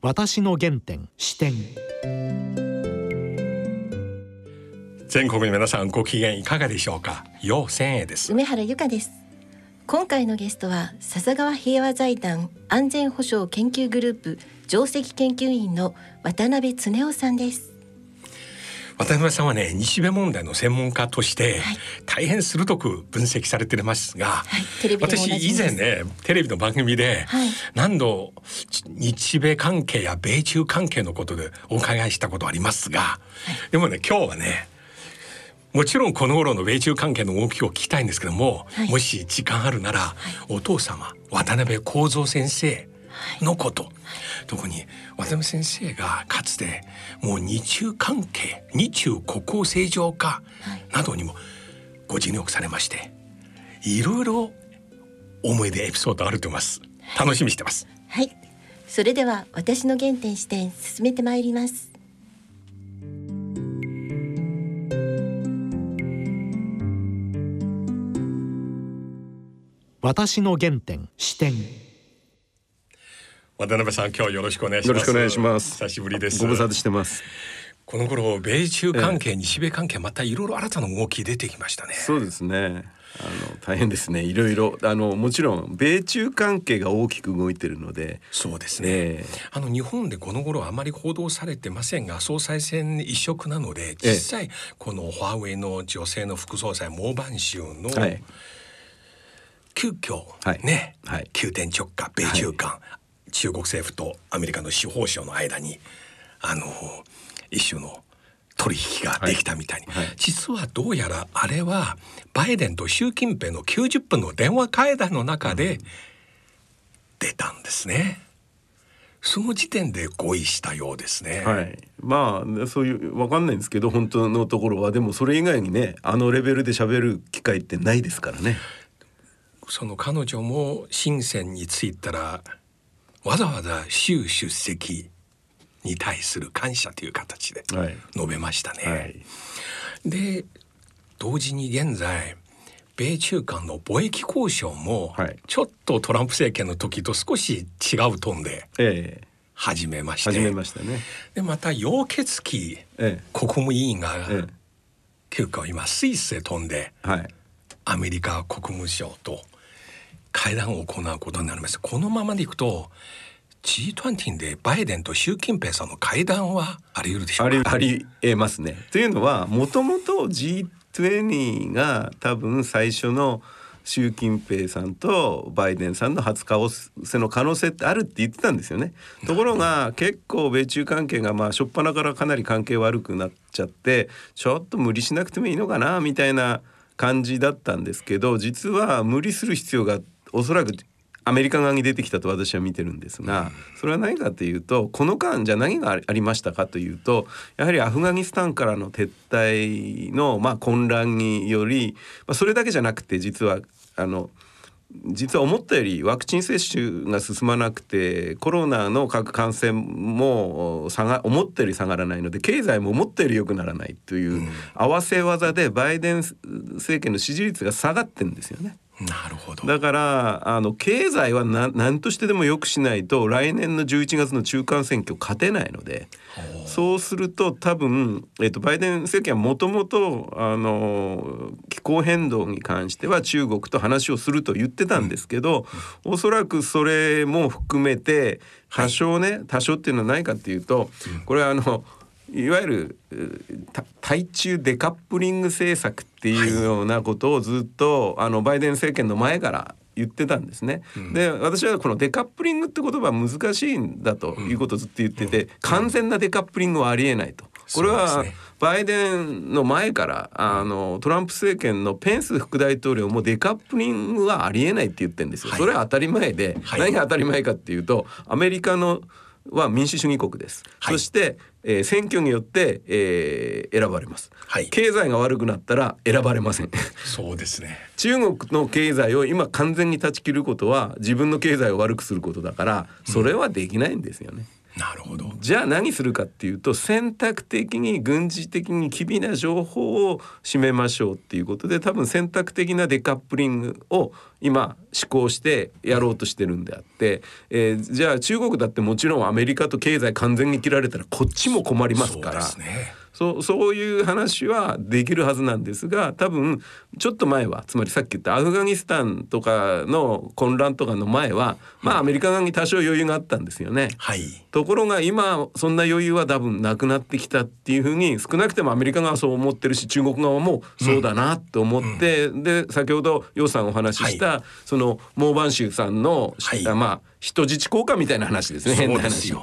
私の原点視点。全国の皆さんご機嫌いかがでしょうか？陽千恵です。梅原由香です。今回のゲストは笹川平和財団安全保障研究グループ上席研究員の渡辺恒夫さんです渡辺さんはね日米問題の専門家として大変鋭く分析されてますが、はい、私以前ねテレビの番組で何度日米関係や米中関係のことでお伺いしたことありますが、はい、でもね今日はねもちろんこの頃の米中関係の動きを聞きたいんですけども、はい、もし時間あるなら、お父様渡辺幸三先生のこと、特に渡辺先生がかつてもう日中関係日中国交正常化などにもご尽力されましていろいろ思い出エピソードあると思います。楽しみしてます。はい。それでは私の原点視点進めてまいります。私の原点視点渡辺さん今日よろしくお願いします。よろしくお願いします。久しぶりです。ご無沙汰してます。この頃米中関係、日米関係またいろいろ新たな動き出てきましたね。そうですね。あの大変ですね。いろいろあのもちろん米中関係が大きく動いているので。そうですね。えー、あの日本でこの頃あまり報道されてませんが、総裁選一色なので実際このファーウェイの女性の副総裁モーバン州の、はい、急遽、はい、ね、はい、急転直下米中間、はい、中国政府とアメリカの司法省の間にあの一種の取引ができたみたいに、はいはい、実はどうやらあれはバイデンと習近平の90分の電話会談の中で出たんですね。その時点で合意したようですね。はい、まあそういうわかんないんですけど本当のところはでもそれ以外にねあのレベルで喋る機会ってないですからね。その彼女も深センに着いたらわざわざ習出席に対する感謝という形で述べましたね。はい。はい、で同時に現在米中間の貿易交渉もちょっとトランプ政権の時と少し違うトーンで始めまして、始めましたね。でまた楊潔樹国務委員が急遽今スイスへ飛んで、アメリカ国務省と会談を行うことになりますこのままでいくと G20 でバイデンと習近平さんの会談はあり得るでしょうか？ありえますね。というのはもともと G20 が多分最初の習近平さんとバイデンさんの初顔せの可能性ってあるって言ってたんですよね。ところが結構米中関係がまあ初っ端からかなり関係悪くなっちゃってちょっと無理しなくてもいいのかなみたいな感じだったんですけど実は無理する必要があっておそらくアメリカ側に出てきたと私は見てるんですがそれは何かというとこの間じゃあ何がありましたかというとやはりアフガニスタンからの撤退のまあ混乱により、まあ、それだけじゃなくて実はあの実は思ったよりワクチン接種が進まなくてコロナの各感染も下が思ったより下がらないので経済も思ったより良くならないという合わせ技でバイデン政権の支持率が下がってんですよね。なるほど。だからあの経済は何としてでも良くしないと来年の11月の中間選挙勝てないのでそうすると多分、えっと、バイデン政権はもともと気候変動に関しては中国と話をすると言ってたんですけど、うん、おそらくそれも含めて多少ね、はい、多少っていうのは何かっていうと、これはあのいわゆる対中デカップリング政策っていうようなことをずっと、あのバイデン政権の前から言ってたんですね。うん、で私はこのデカップリングって言葉は難しいんだということをずっと言ってて、うん、完全なデカップリングはありえないと。これはバイデンの前からあのトランプ政権のペンス副大統領もデカップリングはありえないって言ってるんですよ。それは当たり前で、はい、何が当たり前かっていうとアメリカのは民主主義国です。はい、そして、えー、選挙によって、えー、選ばれます、はい。経済が悪くなったら選ばれません。そうですね。中国の経済を今完全に断ち切ることは自分の経済を悪くすることだから、それはできないんですよね。うん、なるほど。じゃあ何するかっていうと選択的に軍事的に機微な情報を占めましょうっていうことで多分選択的なデカップリングを今施行してやろうとしてるんであって、えー、じゃあ中国だってもちろんアメリカと経済完全に切られたらこっちも困りますから。そうですねそうそういう話はできるはずなんですが多分ちょっと前はつまりさっき言ったアフガニスタンとかの混乱とかの前はまあアメリカ側に多少余裕があったんですよね。はい、ところが今そんな余裕は多分なくなってきたっていうふうに少なくてもアメリカ側はそう思ってるし中国側もそうだなと思って、うん、で先ほど楊さんお話しした、はい、そのモーバン州さんの、はい、まあ人質交換みたいな話ですね。変な話。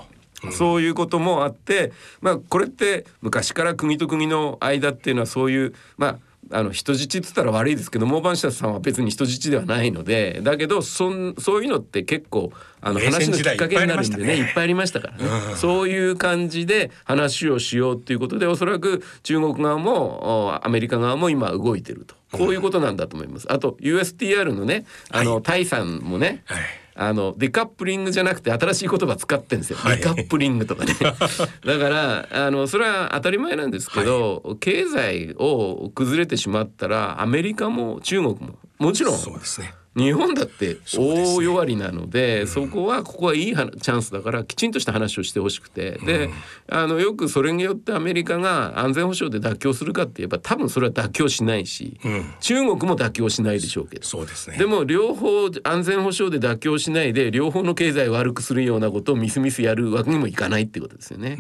そういうこともあって、まあ、これって昔から国と国の間っていうのはそういうまああの人質っつったら悪いですけどモーバンシャさんは別に人質ではないのでだけどそんそういうのって結構あの話のきっかけになるんでねいっぱいありましたからね、うん、そういう感じで話をしようっていうことでおそらく中国側もアメリカ側も今動いてると。こういうことなんだと思います。あと USTR のねあの、はい、タイさんもね、はいあのデカップリングじゃなくて新しい言葉使ってんですよ、はい、デカップリングとかね。だからあのそれは当たり前なんですけど、はい、経済を崩れてしまったらアメリカも中国ももちろんそうですね日本だって大弱りなので、そこはここはいいチャンスだからきちんとした話をしてほしくて、うん、であのよくそれによってアメリカが安全保障で妥協するかって言えば多分それは妥協しないし、うん、中国も妥協しないでしょうけど。そうです、ね、でも両方安全保障で妥協しないで両方の経済を悪くするようなことをみすみすやるわけにもいかないっていうことですよね。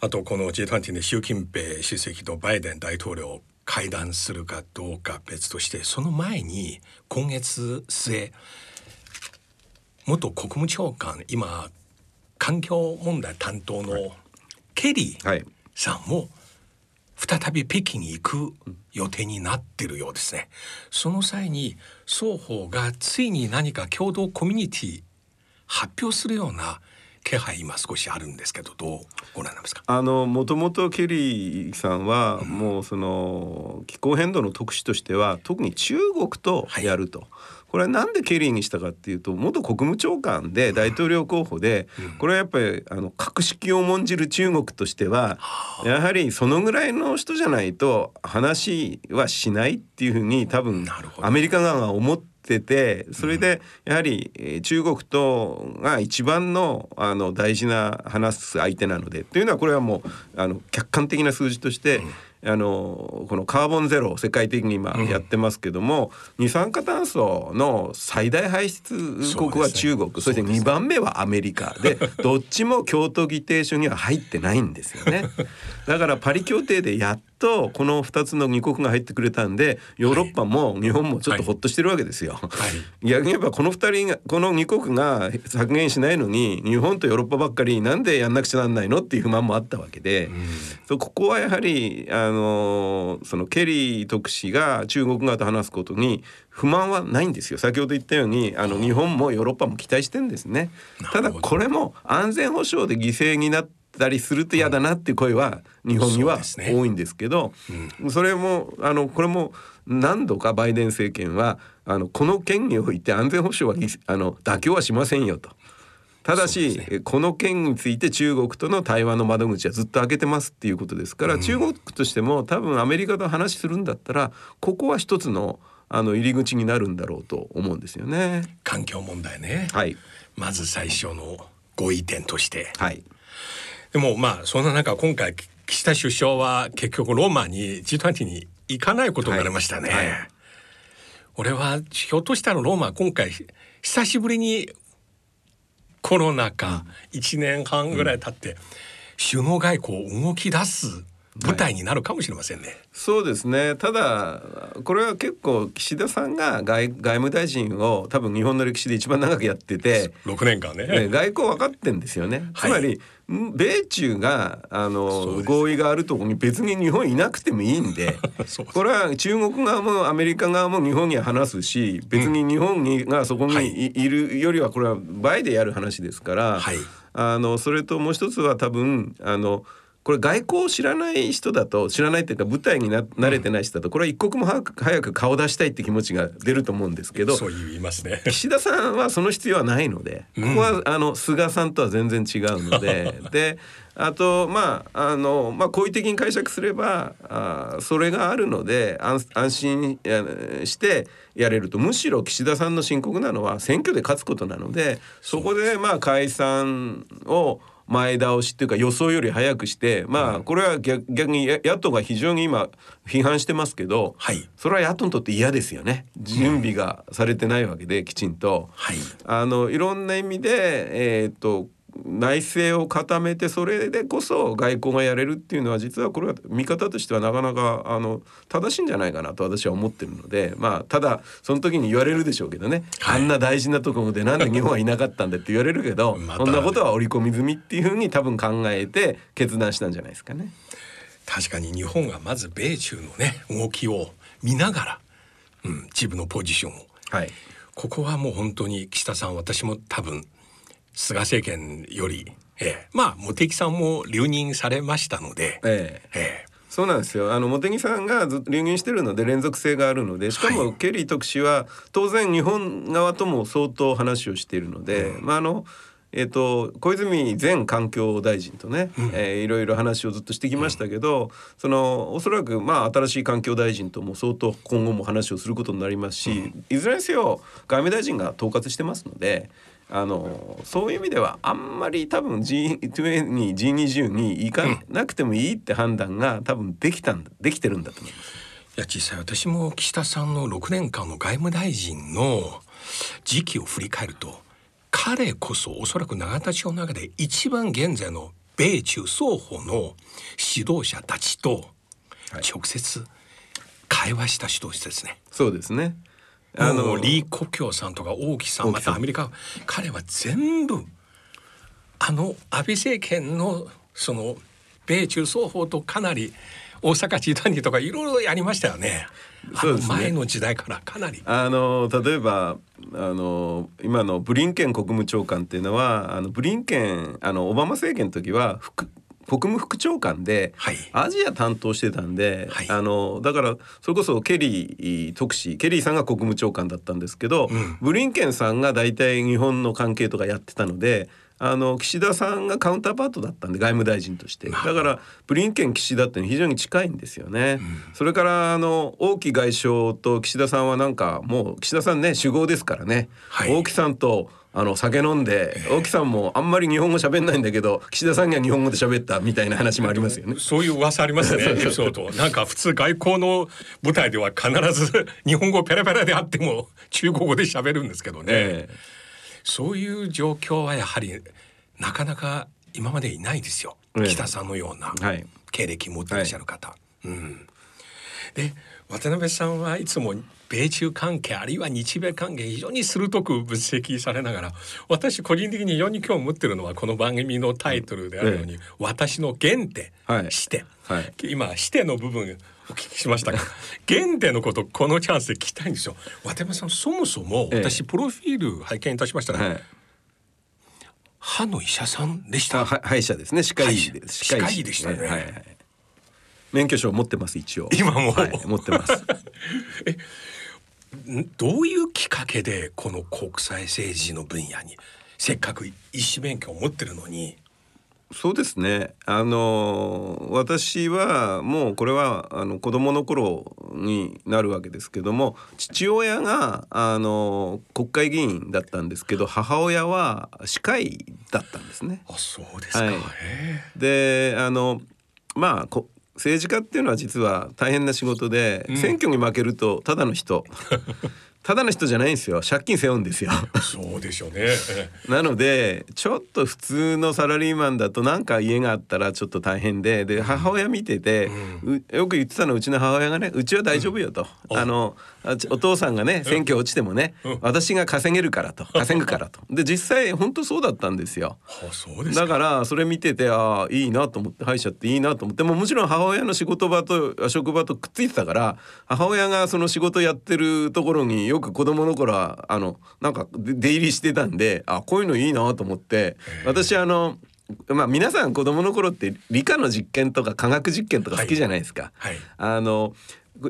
あとこの G20 で習近平主席とバイデン大統領会談するかどうか別としてその前に今月末元国務長官今環境問題担当のケリーさんも再び北京に行く予定になってるようですね。その際に双方がついに何か共同コミュニティ発表するような気配今少しあるんですけどどうご覧になりますか？あのもともとケリーさんは、もうその気候変動の特使としては特に中国とやると。はいこれはなんでケリーにしたかっていうと元国務長官で大統領候補で、これはやっぱりあの格式を重んじる中国としてはやはりそのぐらいの人じゃないと話はしないっていうふうに多分アメリカ側が思ってててそれでやはり中国とが一番のあの大事な話す相手なのでというのはこれはもうあの客観的な数字として、あのこのカーボンゼロ世界的に今やってますけども、うん、二酸化炭素の最大排出国は中国。そ,、して2番目はアメリカ。で どっちも京都議定書には入ってないんですよね。だからパリ協定でやっとこの2つの2国が入ってくれたんでヨーロッパも日本もちょっとほっとしてるわけですよ。はい、逆に言えばこの2人がこの2国が削減しないのに日本とヨーロッパばっかりなんでやんなくちゃなんないのっていう不満もあったわけで、うん、ここはやはりあのそのケリー特使が中国側と話すことに不満はないんですよ。先ほど言ったようにあの日本もヨーロッパも期待してんですね。ただこれも安全保障で犠牲になってたりすると嫌だなっていう声は日本には多いんですけど、それもあのこれも何度かバイデン政権はあのこの件において安全保障はあの妥協はしませんよと。ただし、ね、この件について中国との対話の窓口はずっと開けてますっていうことですから、うん、中国としても多分アメリカと話するんだったらここは一つのあの入り口になるんだろうと思うんですよね。環境問題ね。はい。まず最初のご意見として。はい。でもまあそんな中今回岸田首相は結局ローマに G20 に行かないことになりましたね。はいはい、俺はひょっとしたらローマ今回久しぶりにコロナ禍1年半ぐらい経って、首脳外交動き出す舞台になるかもしれませんね。はい、そうですね。ただこれは結構岸田さんが外外務大臣を多分日本の歴史で一番長くやってて、6年間ね。ね外交分かってんですよね。つまり、はい米中があの合意があるところに別に日本いなくてもいいんで これは中国側もアメリカ側も日本には話すし別に日本にがそこにい,、るよりはこれは倍でやる話ですから、はい、あのそれともう一つは多分あのこれ外交を知らない人だと知らないっていうか舞台にな慣れてない人だとこれは一刻も早く早く顔出したいって気持ちが出ると思うんですけどそう言いますね。岸田さんはその必要はないのでここはあの菅さんとは全然違うので であとまああのまあ好意的に解釈すればあそれがあるので安安心してやれると。むしろ岸田さんの深刻なのは選挙で勝つことなのでそこでまあ解散を前倒しっていうか予想より早くしてまあこれは逆逆に野党が非常に今批判してますけど、はい、それは野党にとって嫌ですよね。準備がされてないわけできちんと、はい、あのいろんな意味で、えー、っと内政を固めてそれでこそ外交がやれるっていうのは実はこれは見方としてはなかなかあの正しいんじゃないかなと私は思ってるのでまあただその時に言われるでしょうけどね、はい、あんな大事なところでなんで日本はいなかったんだって言われるけど、ま、そんなことは織り込み済みっていうふうに多分考えて決断したんじゃないですかね。確かに日本がまず米中のね動きを見ながら、うん、自分のポジションを、はい、ここはもう本当に岸田さん私も多分菅政権より、ええ、まあ茂木さんも留任されましたので、ええ。ええ。そうなんですよ。あの茂木さんがず留任してるので連続性があるのでしかもケリー特使は当然日本側とも相当話をしているので、うん、まああのえーと、小泉前環境大臣とね、うん、えー、いろいろ話をずっとしてきましたけど、うん、そのおそらくまあ新しい環境大臣とも相当今後も話をすることになりますし、うん、いずれにせよ外務大臣が統括してますので。あのそういう意味ではあんまり多分 G20 に G20 に行かなくてもいいって判断が多分できたんだできてるんだと思います。いや実際私も岸田さんの6年間の外務大臣の時期を振り返ると彼こそおそらく永田町の中で一番現在の米中双方の指導者たちと直接会話した人ですね。はい、そうですね。あの李克強さんとか王毅さんまたアメリカ彼は全部あの安倍政権のその米中双方とかなり大阪地谷とかいろいろやりましたよね。そうですね前の時代からかなり。あの例えばあの今のブリンケン国務長官っていうのはあのブリンケンあのオバマ政権の時は副国務副長官で、はい、アジア担当してたんで、はい、あのだからそれこそケリー特使ケリーさんが国務長官だったんですけど、うん、ブリンケンさんが大体日本の関係とかやってたのであの岸田さんがカウンターパートだったんで外務大臣として。だからブリンケン岸田って非常に近いんですよね、うん、それからあの王毅外相と岸田さんはなんかもう岸田さんね酒豪ですからね、はい、王毅さんとあの酒飲んで大木さんもあんまり日本語喋んないんだけど岸田さんには日本語で喋ったみたいな話もありますよね。そういう噂ありますねエピソード。なんか普通外交の舞台では必ず日本語ペラペラであっても中国語で喋るんですけどね。えー、そういう状況はやはりなかなか今までいないですよ。えー、北さんのような経歴持ってらっしゃる方。はい、うん。で渡辺さんはいつも米中関係あるいは日米関係非常に鋭く分析されながら私個人的に非常に興味持ってるのはこの番組のタイトルであるように、ええ、私の原点、はい、視点、はい、今視点の部分お聞きしましたが 原点のことこのチャンスで聞きたいんですよ。渡辺さんそもそも私プロフィール拝見いたしましたら、え歯の医者さんでした。歯医者ですね。歯科医歯科医でしたね。はいはい。免許証持ってます一応。今も、はい、持ってます。えどういうきっかけでこの国際政治の分野にせっかく医師免許を持ってるのに？そうですね。あの私はもうこれはあの子供の頃になるわけですけども父親があの国会議員だったんですけど母親は歯科医だったんですね。あそうですか、はい、であのまあ政治家っていうのは実は大変な仕事で、うん、選挙に負けるとただの人ただの人じゃないんですよ。借金背負うんですよ。そうでしょうね。なのでちょっと普通のサラリーマンだとなんか家があったらちょっと大変でで母親見てて、うん、よく言ってたのうちの母親がねうちは大丈夫よと、うん、あのお父さんがね選挙落ちてもね、うん、私が稼げるからと。稼ぐからと。で実際本当そうだったんですよ。だからそれ見ててああいいなと思って歯医者っていいなと思って。ももちろん母親の仕事場と職場とくっついてたから母親がその仕事やってるところによく子供の頃はあのなんか出入りしてたんであこういうのいいなと思って私あのまあ皆さん子供の頃って理科の実験とか科学実験とか好きじゃないですか。はいはい、あの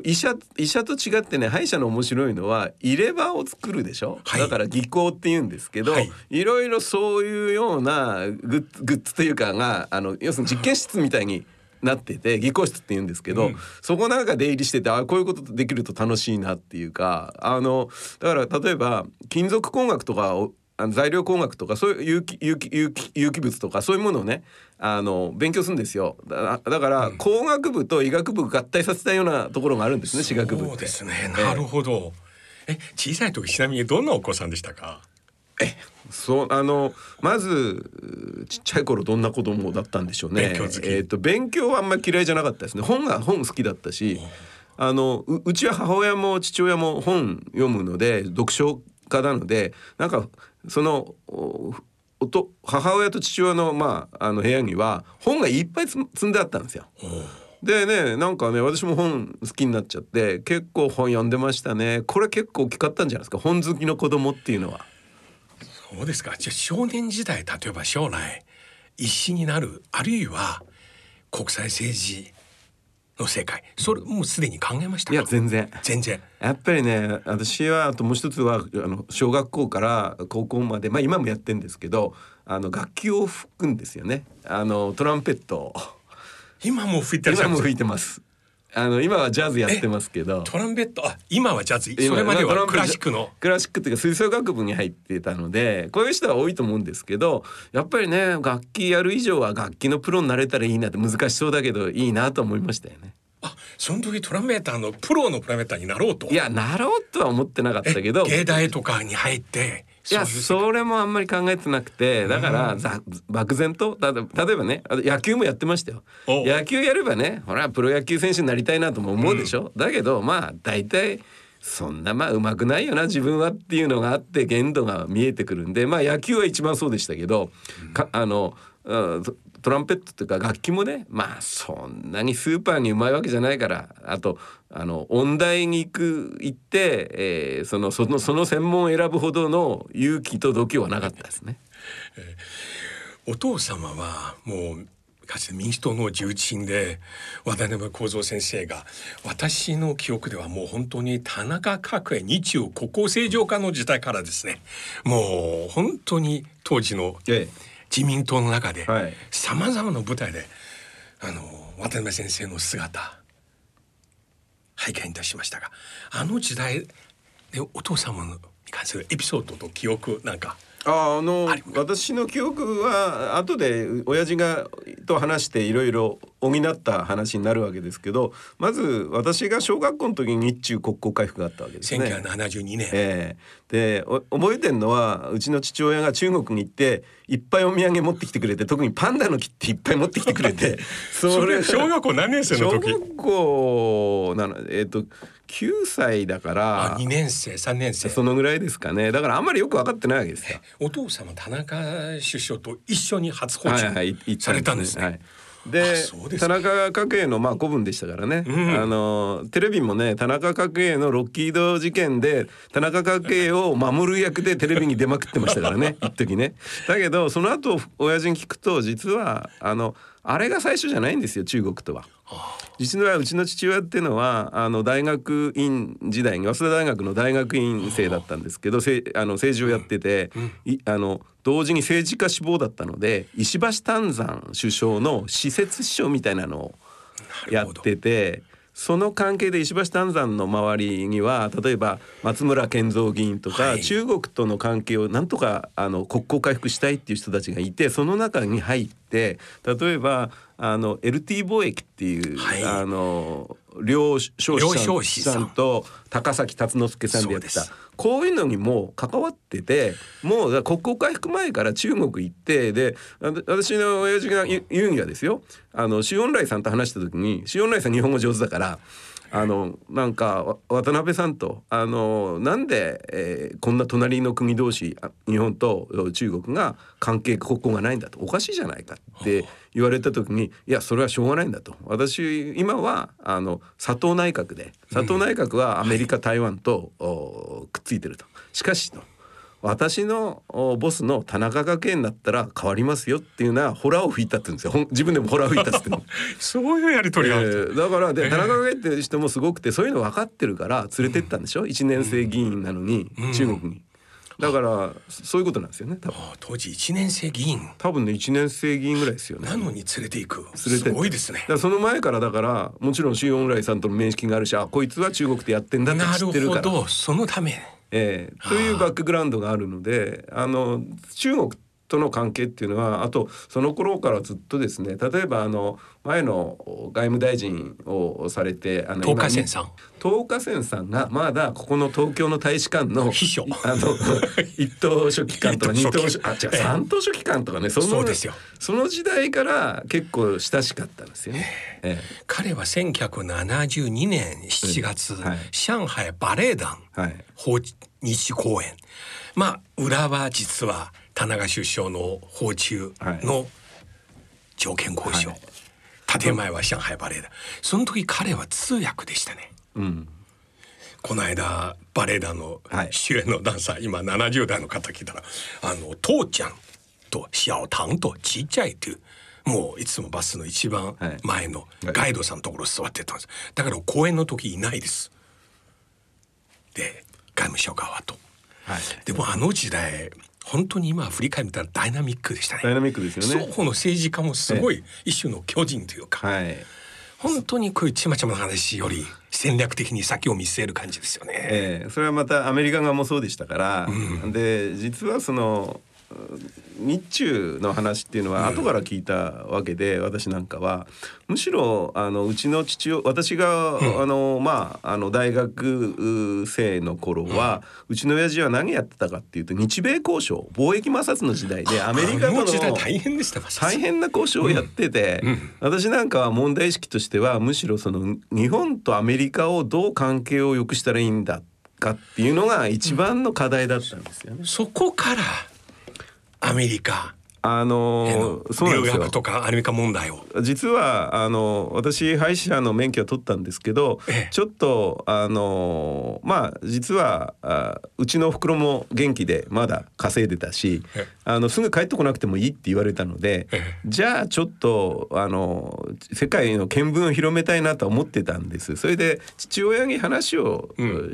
医者医者と違ってね歯医者の面白いのは入れ歯を作るでしょ、はい、だから技巧って言うんですけど、はい、いろいろそういうようなグッグッズというかがあの要するに実験室みたいになってて技工室って言うんですけど、うん、そこなんか出入りしててあこういうことできると楽しいなっていうかあのだから例えば金属工学とかあの材料工学とかそういう有機有機有機有機物とかそういうものをねあの勉強するんですよ。だだから工学部と医学部合体させたようなところがあるんですね歯学部そうですね。なるほど、ええ小さい時ちなみにどんなお子さんでしたか？えそうあのまずちっちゃい頃どんな子供だったんでしょうね。勉強えっ、ー、と勉強はあんまり嫌いじゃなかったですね。本が本好きだったし、あのうちは母親も父親も本読むので読書家なのでなんかそのおと母親と父親のまああの部屋には本がいっぱい積んであったんですよ。でねなんかね私も本好きになっちゃって結構本読んでましたねこれ結構大きかったんじゃないですか本好きの子供っていうのは。そうですか。じゃあ少年時代例えば将来医師になるあるいは国際政治の世界。それもうすでに考えましたいや全然。全然。やっぱりね私はあともう一つはあの小学校から高校までまあ今もやってんですけどあの楽器を吹くんですよね。あのトランペット今も吹いて今も吹いてますあの今はジャズやってますけど。トランペット？あ今はジャズ？それまではクラシックの？クラシックっていうか吹奏楽部に入ってたのでこういう人は多いと思うんですけどやっぱりね楽器やる以上は楽器のプロになれたらいいなって難しそうだけどいいなと思いましたよね。あその時トランペッターのプロのトランペッターになろうと？いやなろうとは思ってなかったけど。芸大とかに入っていやそれもあんまり考えてなくてだからざ漠然と例えばね野球もやってましたよ。野球やればねほらプロ野球選手になりたいなとも思うでしょ、うん、だけどまあ大体そんなまあうまくないよな自分はっていうのがあって限度が見えてくるんでまあ野球は一番そうでしたけど、うん、かあのトランペットというか楽器もねまあそんなにスーパーにうまいわけじゃないからあとあの音大に行く行って、えー、そのそのその専門を選ぶほどの勇気と度胸はなかったですね。えー、お父様はもうかつて民主党の重鎮で渡辺幸三先生が私の記憶ではもう本当に田中角栄日中国交正常化の時代からですねもう本当に当時の、ええ自民党の中でさまざまな舞台であの渡辺先生の姿拝見いたしましたがあの時代でお父様に関するエピソードと記憶なんかああの私の記憶は後で親父がと話していろいろ補った話になるわけですけどまず私が小学校の時に日中国交回復があったわけですね。1972年、えー、で覚えてるのはうちの父親が中国に行っていっぱいお土産持ってきてくれて特にパンダの切っていっぱい持ってきてくれて。それ小学校何年生の時？小学校なのえっ、ー、と9歳だから2年生3年生。そのぐらいですかね。だからあんまりよく分かってないわけですよ。お父様田中首相と一緒に初訪中されたんですね、はい。はいで田中角栄のまあ古文でしたからね、うん、あのテレビもね田中角栄のロッキード事件で田中角栄を守る役でテレビに出まくってましたからね。一時ね。だけどその後親父に聞くと実はあのあれが最初じゃないんですよ中国とは。実はうちの父親っていうのはあの大学院時代に早稲田大学の大学院生だったんですけどせあの政治をやってて、いあの同時に政治家志望だったので石橋丹山首相の施設秘書みたいなのをやってて。その関係で石橋丹山の周りには例えば松村健三議員とか、はい、中国との関係をなんとかあの国交回復したいっていう人たちがいてその中に入って例えばあの LT 貿易っていう、はい、あの両少子さんと高崎達之助さんでやってた。こういうのにも関わっててもう国交回復前から中国行ってで私の親父が言うにはですよ。あの周恩来さんと話した時に周恩来さん日本語上手だからあのなんか渡辺さんとあのなんで、えー、こんな隣の国同士日本と中国が関係国交がないんだとおかしいじゃないかって言われた時にいやそれはしょうがないんだと。私今はあの佐藤内閣で佐藤内閣はアメリカ、台湾とくっついてると。しかしと私のボスの田中学園だったら変わりますよっていうのはホラーを吹いたって言うんですよ。自分でもホラー吹いたっても。そういうやり取りがあえる、ーだからで田中学園って人もすごくてそういうの分かってるから連れてったんでしょ、一年生議員なのに、うん。中国に。だからそういうことなんですよね多分。当時一年生議員。多分ね一年生議員ぐらいですよね。なのに連れていく？連れてすごいですね。その前からだからもちろん周恩来さんとの面識があるしあこいつは中国でやってんだってなる知ってるから。ほど。そのためえーというバックグラウンドがあるのであの中国との関係っていうのはあとその頃からずっとですね例えばあの前の外務大臣をされてあの東華線さん。東華線さんがまだここの東京の大使館の秘書。あの 一等書記官とか二一等書あ違うええ。三等書記官とかねそのそうですよ。その時代から結構親しかったんですよね。え彼は1972年7月、はい。上海バレエ団えはい。訪日公演まあ裏は実は田中首相の訪中の条件交渉、はい。建前は上海バレエ団その時彼は通訳でしたね。うん。この間バレエ団のはい。主演のダンサー、今70代の方聞いたらあの父ちゃんと小唐とちっちゃいというもういつもバスの一番前のガイドさんのところ座ってたんです。だから公演の時いないです。で外務省側と。はい。でもあの時代本当に今振り返ったらダイナミックでしたねダイナミックですよね。双方の政治家もすごい一種の巨人というか、はい。本当にこういうちまちまな話より戦略的に先を見据える感じですよね。ええそれはまたアメリカ側もそうでしたから、で実はその日中の話っていうのは後から聞いたわけで、私なんかは。むしろあのうちの父親私が、あのまああの大学生の頃は、うちの親父は何やってたかっていうと日米交渉貿易摩擦の時代でアメリカあとのの時代大変でした大変な交渉をやってて、私なんかは問題意識としてはむしろその日本とアメリカをどう関係を良くしたらいいんだかっていうのが一番の課題だったんですよね。そこからアメリカ。あへののそうなんですよ。留学とかアメリカ問題を。実はあの私歯医者の免許は取ったんですけど、ええ。ちょっとあのまあ実はあうちのおふくろも元気でまだ稼いでたしええ。あのすぐ帰ってこなくてもいいって言われたので、ええ。じゃあちょっとあの世界の見聞を広めたいなと思ってたんです。それで父親に話を、うん。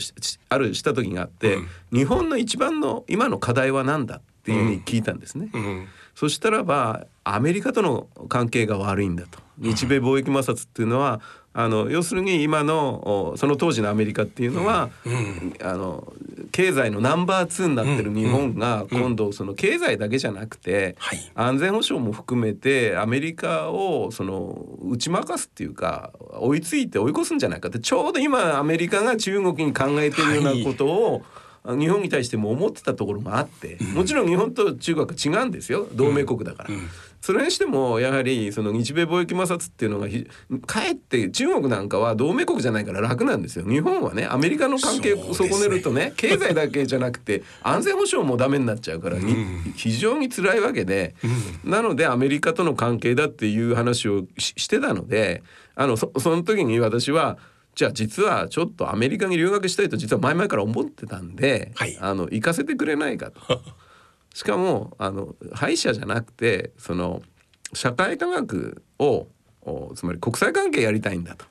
あるした時があって、うん。日本の一番の今の課題は何だっていうふうに聞いたんですね。うん。そしたらばアメリカとの関係が悪いんだと。日米貿易摩擦っていうのはあの要するに今のおその当時のアメリカっていうのは、うん。あの経済のナンバー2になってる日本が今度その経済だけじゃなくて、はい。安全保障も含めてアメリカをその打ち負かすっていうか追いついて追い越すんじゃないかってちょうど今アメリカが中国に考えてるようなことを、日本に対しても思ってたところがあって、もちろん日本と中国は違うんですよ。同盟国だから。うん。それにしてもやはりその日米貿易摩擦っていうのがひかえって中国なんかは同盟国じゃないから楽なんですよ。日本はねアメリカの関係を損ねるとね経済だけじゃなくて安全保障もダメになっちゃうからに、非常に辛いわけで、なのでアメリカとの関係だっていう話をししてたのであのそその時に私はじゃあ実はちょっとアメリカに留学したいと実は前々から思ってたんで、はいあの行かせてくれないかと。しかもあの歯医者じゃなくてその社会科学をおつまり国際関係やりたいんだと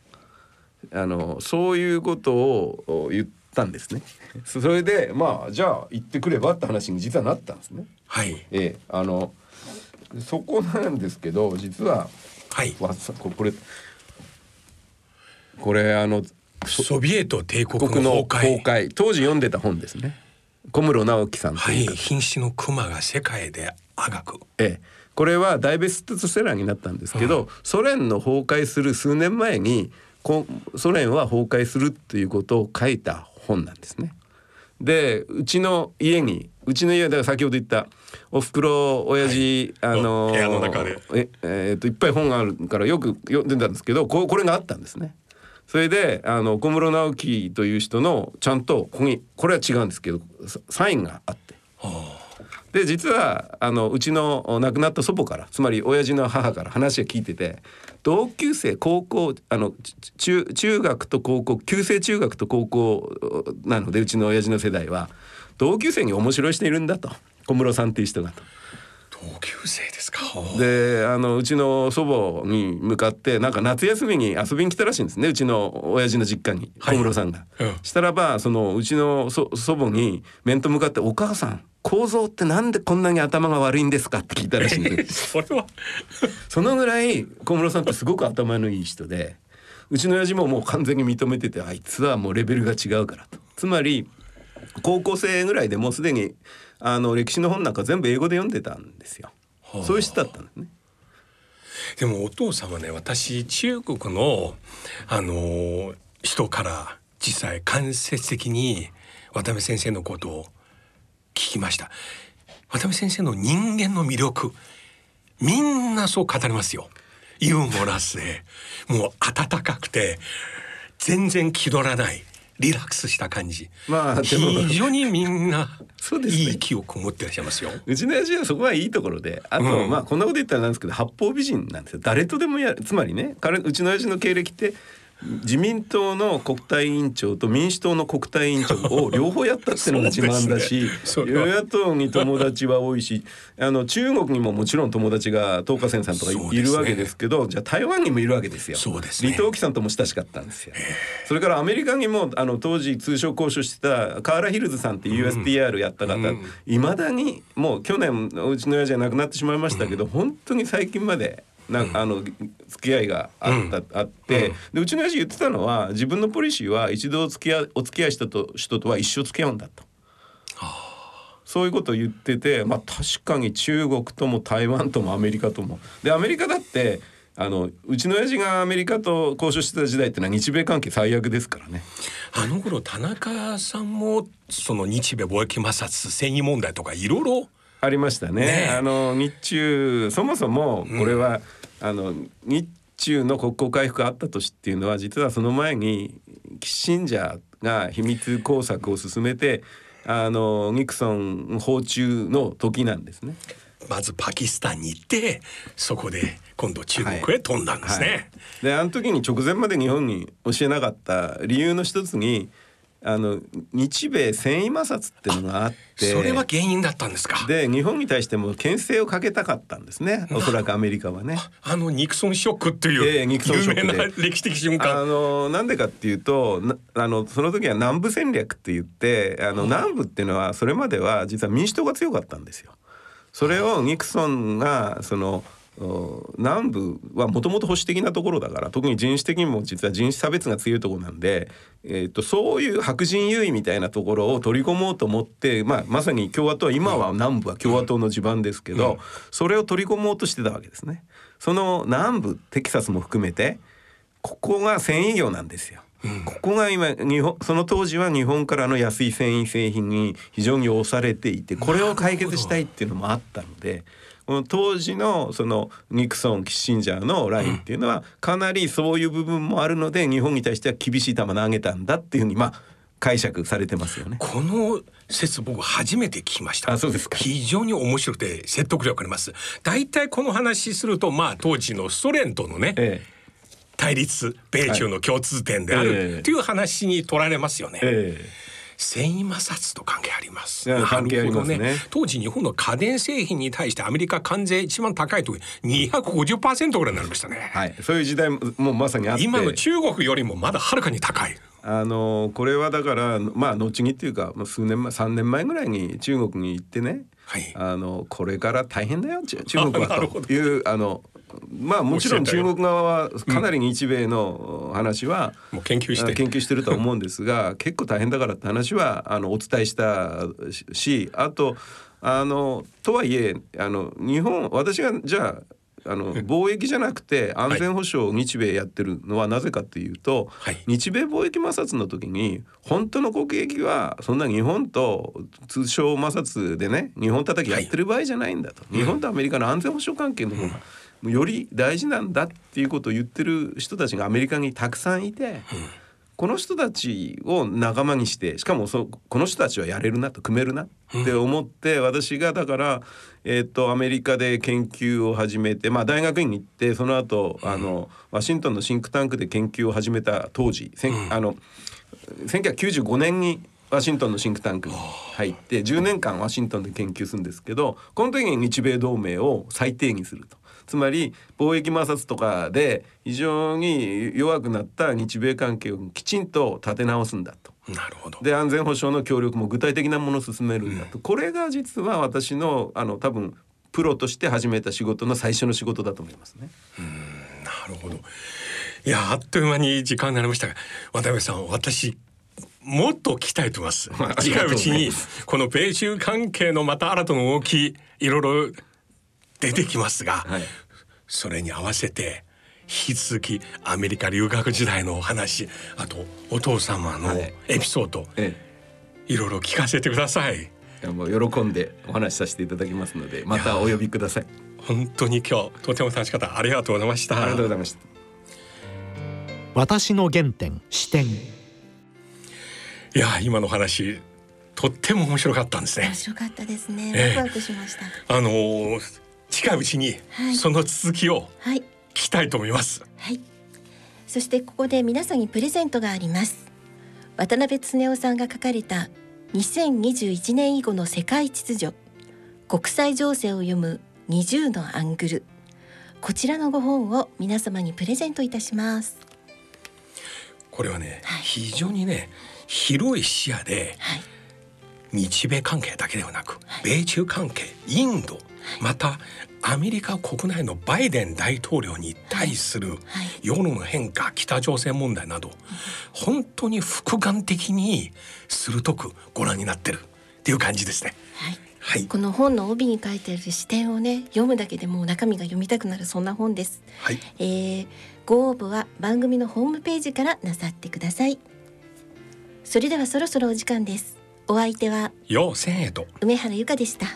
あのそういうことをお言ったんですね。それでまあじゃあ行ってくればって話に実はなったんですね。はいええあのそこなんですけど実ははいわこれこれあのソビエト帝国国のの崩壊。当時読んでた本ですね。小室直樹さんとはい。瀕死のクマが世界であがく。ええ、これは大ベストセラーになったんですけど、ソ連の崩壊する数年前にこソ連は崩壊するっていうことを書いた本なんですね。でうちの家にうちの家はだから先ほど言ったおふくろ親父、あの部屋の中で。ええーといっぱい本があるからよく読んでたんですけどここれがあったんですね。それであの小室直樹という人のちゃんとここにこれは違うんですけどササインがあって。で実はあのうちの亡くなった祖母からつまり親父の母から話を聞いてて同級生高校あのち中中学と高校旧制中学と高校なのでうちの親父の世代は同級生に面白い人いるんだと小室さんっていう人がと。同級生ですか？であのうちの祖母に向かってなんか夏休みに遊びに来たらしいんですねうちの親父の実家に小室さんが。したらばそのうちの祖母に面と向かって「お母さん構造ってなんでこんなに頭が悪いんですか?」って聞いたらしいんです。それは そのぐらい小室さんってすごく頭のいい人でうちの親父ももう完全に認めててあいつはもうレベルが違うからと。つまり高校生ぐらいでもうすでにあの歴史の本なんか全部英語で読んでたんですよ。はあ、そういう人だったんですね。でもお父様ね私中国のあの人から実際間接的に渡辺先生のことを聞きました。渡辺先生の人間の魅力みんなそう語りますよ。ユーモラスで。もう温かくて全然気取らないリラックスした感じ。まあ、非常にみんな。そうですね。いい記憶を持ってらっしゃいますよ。うちの親父はそこはいいところで、あと、うん、まあ、こんなこと言ったらなんですけど、八方美人なんですよ。誰とでもやつまりね、彼、うちの親父の経歴って。自民党の国対委員長と民主党の国対委員長を両方やったっていうのが自慢だし、ね、与野党に友達は多いしあの中国にももちろん友達が東華線さんとかいるわけですけど、じゃあ台湾にもいるわけですよ。そうです、ね、李登輝さんとも親しかったんですよ。それからアメリカにもあの当時通商交渉してたカーラ・ヒルズさんって USTR やった方いま、うん、だにもう去年うちの親父は亡くなってしまいましたけど、うん、本当に最近までなあの付き合いがあった、あってでうちの親父言ってたのは自分のポリシーは一度お付き合いお付き合いしたと人とは一生付き合うんだと。そういうことを言ってて、まあ、確かに中国とも台湾ともアメリカとも。でアメリカだってあのうちの親父がアメリカと交渉してた時代ってのは日米関係最悪ですからね。あの頃田中さんもその日米貿易摩擦繊維問題とかいろいろありましたね。ねあの日中そもそもこれは、うん、あの日中の国交回復があった年っていうのは実はその前にキッシンジャーが秘密工作を進めてあのニクソン訪中の時なんですね。まずパキスタンに行ってそこで今度中国へ飛んだんですね。はいはい、であの時に直前まで日本に教えなかった理由の一つにあの日米繊維摩擦っていうのがあって。それは原因だったんですか？で日本に対しても牽制をかけたかったんですね。おそらくアメリカはね。あ のニクソンショックっていう、えー、ニクソンショックで。歴史的瞬間。あのなんでかっていうとあのその時は南部戦略って言ってあの南部っていうのはそれまでは実は民主党が強かったんですよ。それをニクソンがその南部はもともと保守的なところだから特に人種的にも実は人種差別が強いところなんで、えーと、そういう白人優位みたいなところを取り込もうと思って、まあ、まさに共和党今は南部は共和党の地盤ですけど、それを取り込もうとしてたわけですね。その南部テキサスも含めてここが繊維業なんですよ。ここが今日本その当時は日本からの安い繊維製品に非常に押されていてこれを解決したいっていうのもあったので当時のそのニクソンキッシンジャーのラインっていうのはかなりそういう部分もあるので日本に対しては厳しい球投げたんだっていうふうにまあ解釈されてますよね。この説僕初めて聞きました。あそうですか。非常に面白くて説得力あります。大体この話するとまあ当時のソ連とのね、ええ、対立米中の共通点であるという話に取られますよね。ええ繊維摩擦と関係あります。関係ありますね、ね、当時日本の家電製品に対してアメリカ関税一番高い時250%ぐらいになりましたね。はい、そういう時代もまさにあって今の中国よりもまだはるかに高い。あのこれはだからまあ後にっていうか数年前3年前ぐらいに中国に行ってね、はい、あのこれから大変だよ 中国はというあのまあもちろん中国側はかなり日米の話は、もう研究して。研究してると思うんですが 結構大変だからって話はあのお伝えしたしあとあのとはいえあの日本私がじゃああの貿易じゃなくて安全保障日米やってるのはなぜかっていうと、はい、日米貿易摩擦の時に本当の国益はそんな日本と通商摩擦でね日本叩きやってる場合じゃないんだと、はい、日本とアメリカの安全保障関係の方が、うん。より大事なんだっていうことを言ってる人たちがアメリカにたくさんいて、うん、この人たちを仲間にしてしかもそこの人たちはやれるなと組めるなって思って、うん、私がだから、えーと、アメリカで研究を始めて、まあ、大学院に行ってその後、うん、あのワシントンのシンクタンクで研究を始めた当時、うん、あの1995年にワシントンのシンクタンクに入って10年間ワシントンで研究するんですけどこの時に日米同盟を再定義すると。つまり貿易摩擦とかで非常に弱くなった日米関係をきちんと立て直すんだと。なるほどで安全保障の協力も具体的なものを進めるんだと、うん、これが実は私のあの多分プロとして始めた仕事の最初の仕事だと思いますね。うんなるほどいやあっという間に時間になりましたが渡辺さん私もっと聞きたいと思います。近いうちにこの米中関係のまた新たな動きいろいろ出てきますが、はい、それに合わせて引き続きアメリカ留学時代のお話あとお父様のエピソード、はい、いろいろ聞かせてください。もう喜んでお話しさせていただきますのでまたお呼びください。本当に今日とても楽しかったありがとうございました。ありがとうございました。私の原点視点。いや今の話とっても面白かったんですね。面白かったですね。ワクワクしました。えー、あのー近いうちにその続きを聞きたいと思います、はい、はい、そしてここで皆さんにプレゼントがあります。渡辺恒夫さんが書かれた2021年以後の世界秩序。国際情勢を読む20のアングル。こちらのご本を皆様にプレゼントいたします。これはね、はい、非常にね広い視野で、はい、日米関係だけではなく、米中関係インドまたアメリカ国内のバイデン大統領に対する世論の変化、北朝鮮問題など本当に複眼的に鋭くご覧になってるっていう感じですね。はいはい、この本の帯に書いてある視点をね読むだけでもう中身が読みたくなるそんな本です。はい、えー、ご応募は番組のホームページからなさってください。それではそろそろお時間です。お相手はよせんえと梅原由香でした。